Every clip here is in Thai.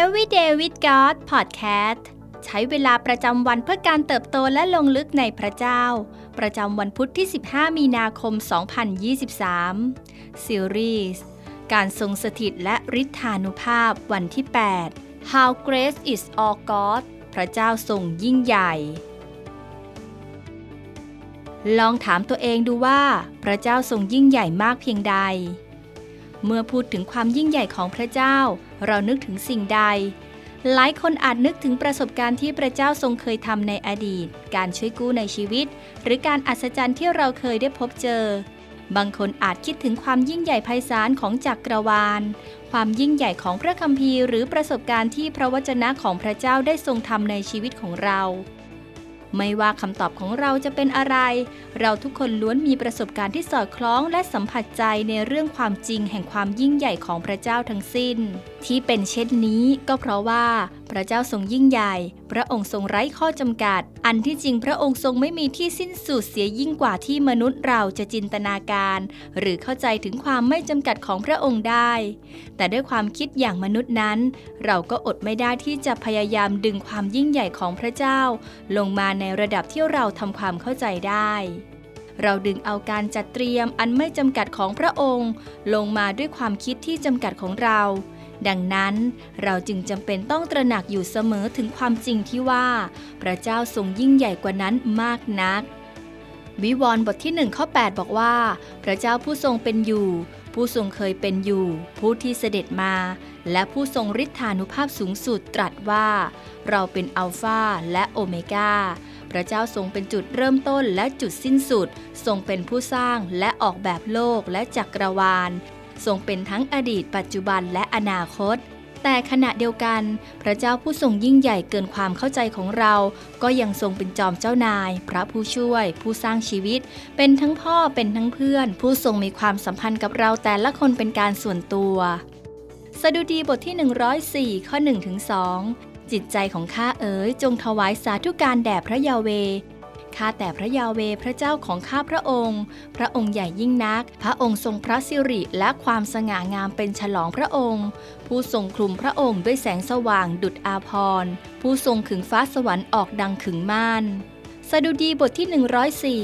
Everyday with God Podcast ใช้เวลาประจำวันเพื่อการเติบโตและลงลึกในพระเจ้า ประจำวันพุทธที่ 15 มีนาคม 2023 ซีรีส์การทรงสถิตและฤทธานุภาพวันที่ 8 How Grace is All God พระเจ้าทรงยิ่งใหญ่ ลองถามตัวเองดูว่า พระเจ้าทรงยิ่งใหญ่มากเพียงใด เมื่อพูดถึงความยิ่งใหญ่ของพระเจ้า เรานึกถึงสิ่งใด หลายคนอาจนึกถึงประสบการณ์ที่พระเจ้าทรงเคยทำในอดีต การช่วยกู้ในชีวิต หรือการอัศจรรย์ที่เราเคยได้พบเจอ บางคนอาจคิดถึงความยิ่งใหญ่ไพศาลของจักรวาล ความยิ่งใหญ่ของพระคัมภีร์ หรือประสบการณ์ที่พระวจนะของพระเจ้าได้ทรงทำในชีวิตของเรา ไม่ว่าคำตอบของเราจะเป็นอะไร เราทุกคนล้วนมีประสบการณ์ที่สอดคล้องและสัมผัสใจในเรื่องความจริงแห่งความยิ่งใหญ่ของพระเจ้าทั้งสิ้น ที่เป็นเช่นนี้ก็เพราะว่าพระเจ้าทรงยิ่งใหญ่ พระองค์ทรงไร้ข้อจำกัด อันที่จริงพระองค์ทรงไม่มีที่สิ้นสุดเสียยิ่งกว่าที่มนุษย์เราจะจินตนาการ หรือเข้าใจถึงความไม่จำกัดของพระองค์ได้ แต่ด้วยความคิดอย่างมนุษย์นั้น เราก็อดไม่ได้ที่จะพยายามดึงความยิ่งใหญ่ของพระเจ้า ลงมาในระดับที่เราทำความเข้าใจได้เราดึงเอาการจัดเตรียมอันไม่จำกัดของพระองค์ ลงมาด้วยความคิดที่จำกัดของเรา ดังนั้นเราจึงจำเป็นต้องตระหนักอยู่เสมอถึงความจริงที่ว่า พระเจ้าทรงยิ่งใหญ่กว่านั้นมากนัก วิวรณ์บทที่1ข้อ8บอกว่า พระเจ้าผู้ทรงเป็นอยู่ ผู้ทรงเคยเป็นอยู่ ผู้ที่เสด็จมา และผู้ทรงฤทธานุภาพสูงสุดตรัสว่า เราเป็นอัลฟาและโอเมกาพระเจ้าทรงเป็นจุดเริ่มต้นและจุดสิ้นสุด ทรงเป็นผู้สร้างและออกแบบโลกและจักรวาล ทรงเป็นทั้งอดีตปัจจุบันและอนาคต แต่ขณะเดียวกัน พระเจ้าผู้ทรงยิ่งใหญ่เกินความเข้าใจของเรา ก็ยังทรงเป็นจอมเจ้านาย พระผู้ช่วย ผู้สร้างชีวิต เป็นทั้งพ่อเป็นทั้งเพื่อน ผู้ทรงมีความสัมพันธ์กับเราแต่ละคนเป็นการส่วนตัวสดุดีบทที่ 104 ข้อ1ถึง2จิตใจของข้าเอ๋ยจงถวายสาธุการแด่พระยาเว ข้าแต่พระยาเวพระเจ้าของข้าพระองค์ พระองค์ใหญ่ยิ่งนัก พระองค์ทรงพระสิริและความสง่างามเป็นฉลองพระองค์ ผู้ทรงคลุมพระองค์ด้วยแสงสว่างดุจอาพรผู้ทรงขึงฟ้าสวรรค์ออกดังขึงม่าน สดุดีบทที่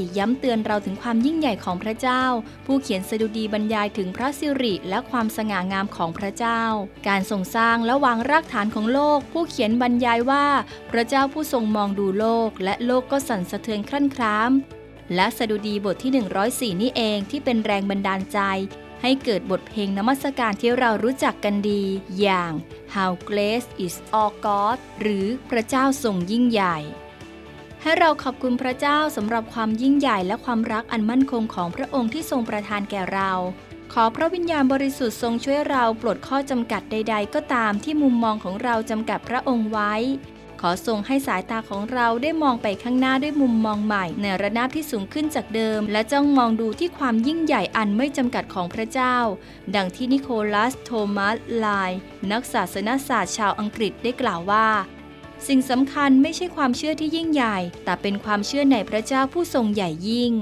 104 ย้ำเตือนเราถึงความยิ่งใหญ่ของพระเจ้า ผู้เขียนสดุดีบรรยายถึงพระสิริและความสง่างามของพระเจ้า การทรงสร้างและวางรากฐานของโลก ผู้เขียนบรรยายว่า พระเจ้าผู้ทรงมองดูโลก และโลกก็สั่นสะเทือนครั่นคราม และสดุดีบทที่ 104 นี่เองที่เป็นแรงบันดาลใจ ให้เกิดบทเพลงนมัสการที่เรารู้จักกันดี อย่าง How Great is All God หรือพระเจ้าทรงยิ่งใหญ่ ให้เราขอบคุณพระเจ้าสำหรับความยิ่งใหญ่และความรักอันมั่นคงของพระองค์ที่ทรงประทานแก่เรา ขอพระวิญญาณบริสุทธิ์ทรงช่วยเราปลดข้อจำกัดใด ๆ ก็ตามที่มุมมองของเราจำกัดพระองค์ไว้ ขอทรงให้สายตาของเราได้มองไปข้างหน้าด้วยมุมมองใหม่ ในระนาบที่สูงขึ้นจากเดิม และจ้องมองดูที่ความยิ่งใหญ่อันไม่จำกัดของพระเจ้า ดังที่นิโคลัส โทมัส ไลน์นักศาสนศาสตร์ชาวอังกฤษได้กล่าวว่า สิ่งสำคัญไม่ใช่ความเชื่อที่ยิ่งใหญ่ แต่เป็นความเชื่อในพระเจ้าผู้ทรงใหญ่ยิ่ง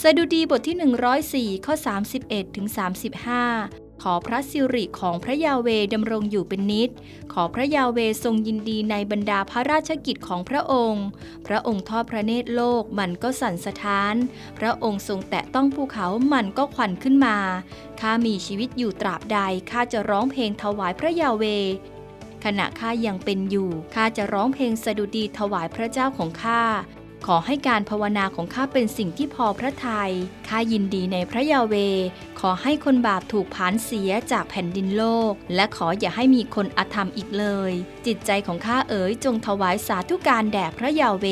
สดุดีบทที่ 104 ข้อ 31ถึง35 ขอพระสิริของพระยาเวดำรงอยู่เป็นนิด ขอพระยาเวทรงยินดีในบรรดาพระราชกิจของพระองค์ พระองค์ทอดพระเนตรโลกมันก็สั่นสะท้าน พระองค์ทรงแตะต้องภูเขามันก็ควันขึ้นมา ข้ามีชีวิตอยู่ตราบใดข้าจะร้องเพลงถวายพระยาเว ขณะข้ายังเป็นอยู่ข้าจะร้องเพลงสดุดีถวายพระเจ้าของข้าขอให้การภาวนาของข้าเป็นสิ่งที่พอพระทยัยข้ายินดีในพระยาเว ขอให้คนบาปถูกผานเสียจากแผ่นดินโลก และขออย่าให้มีคนอธรรมอีกเลย จิตใจของข้าเอ๋ยจงถวายสาธุการแด่พระยาเว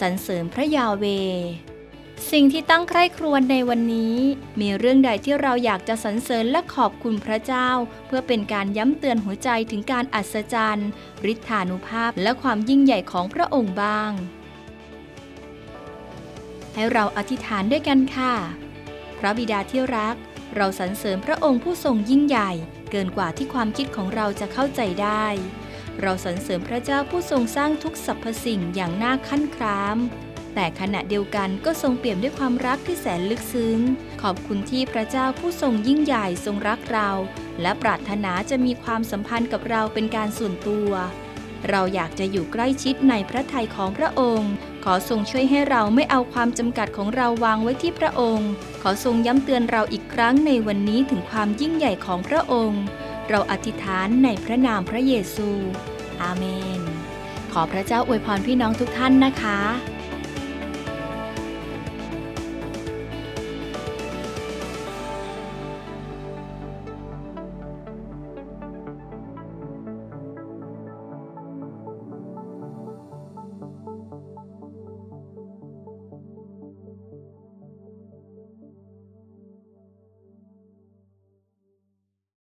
สรรเสริญพระยาเว สิ่งที่ตั้งใคร่ครวญในวันนี้ มีเรื่องใดที่เราอยากจะสรรเสริญและขอบคุณพระเจ้า เพื่อเป็นการย้ำเตือนหัวใจถึงการอัศจรรย์ฤทธานุภาพและความยิ่งใหญ่ของพระองค์บ้าง ให้เราอธิษฐานด้วยกันค่ะ พระบิดาที่รัก เราสรรเสริญพระองค์ผู้ทรงยิ่งใหญ่ เกินกว่าที่ความคิดของเราจะเข้าใจได้เราสรรเสริญพระเจ้าผู้ทรงสร้างทุกสรรพสิ่งอย่างน่าขั้นคราม แต่ขณะเดียวกันก็ทรงเปี่ยมด้วยความรักที่แสนลึกซึ้ง ขอบคุณที่พระเจ้าผู้ทรงยิ่งใหญ่ทรงรักเรา และปรารถนาจะมีความสัมพันธ์กับเราเป็นการส่วนตัว เราอยากจะอยู่ใกล้ชิดในพระทัยของพระองค์ ขอทรงช่วยให้เราไม่เอาความจำกัดของเราวางไว้ที่พระองค์ ขอทรงย้ำเตือนเราอีกครั้งในวันนี้ถึงความยิ่งใหญ่ของพระองค์ เราอธิษฐานในพระนามพระเยซู อาเมน ขอพระเจ้าอวยพรพี่น้องทุกท่านนะคะ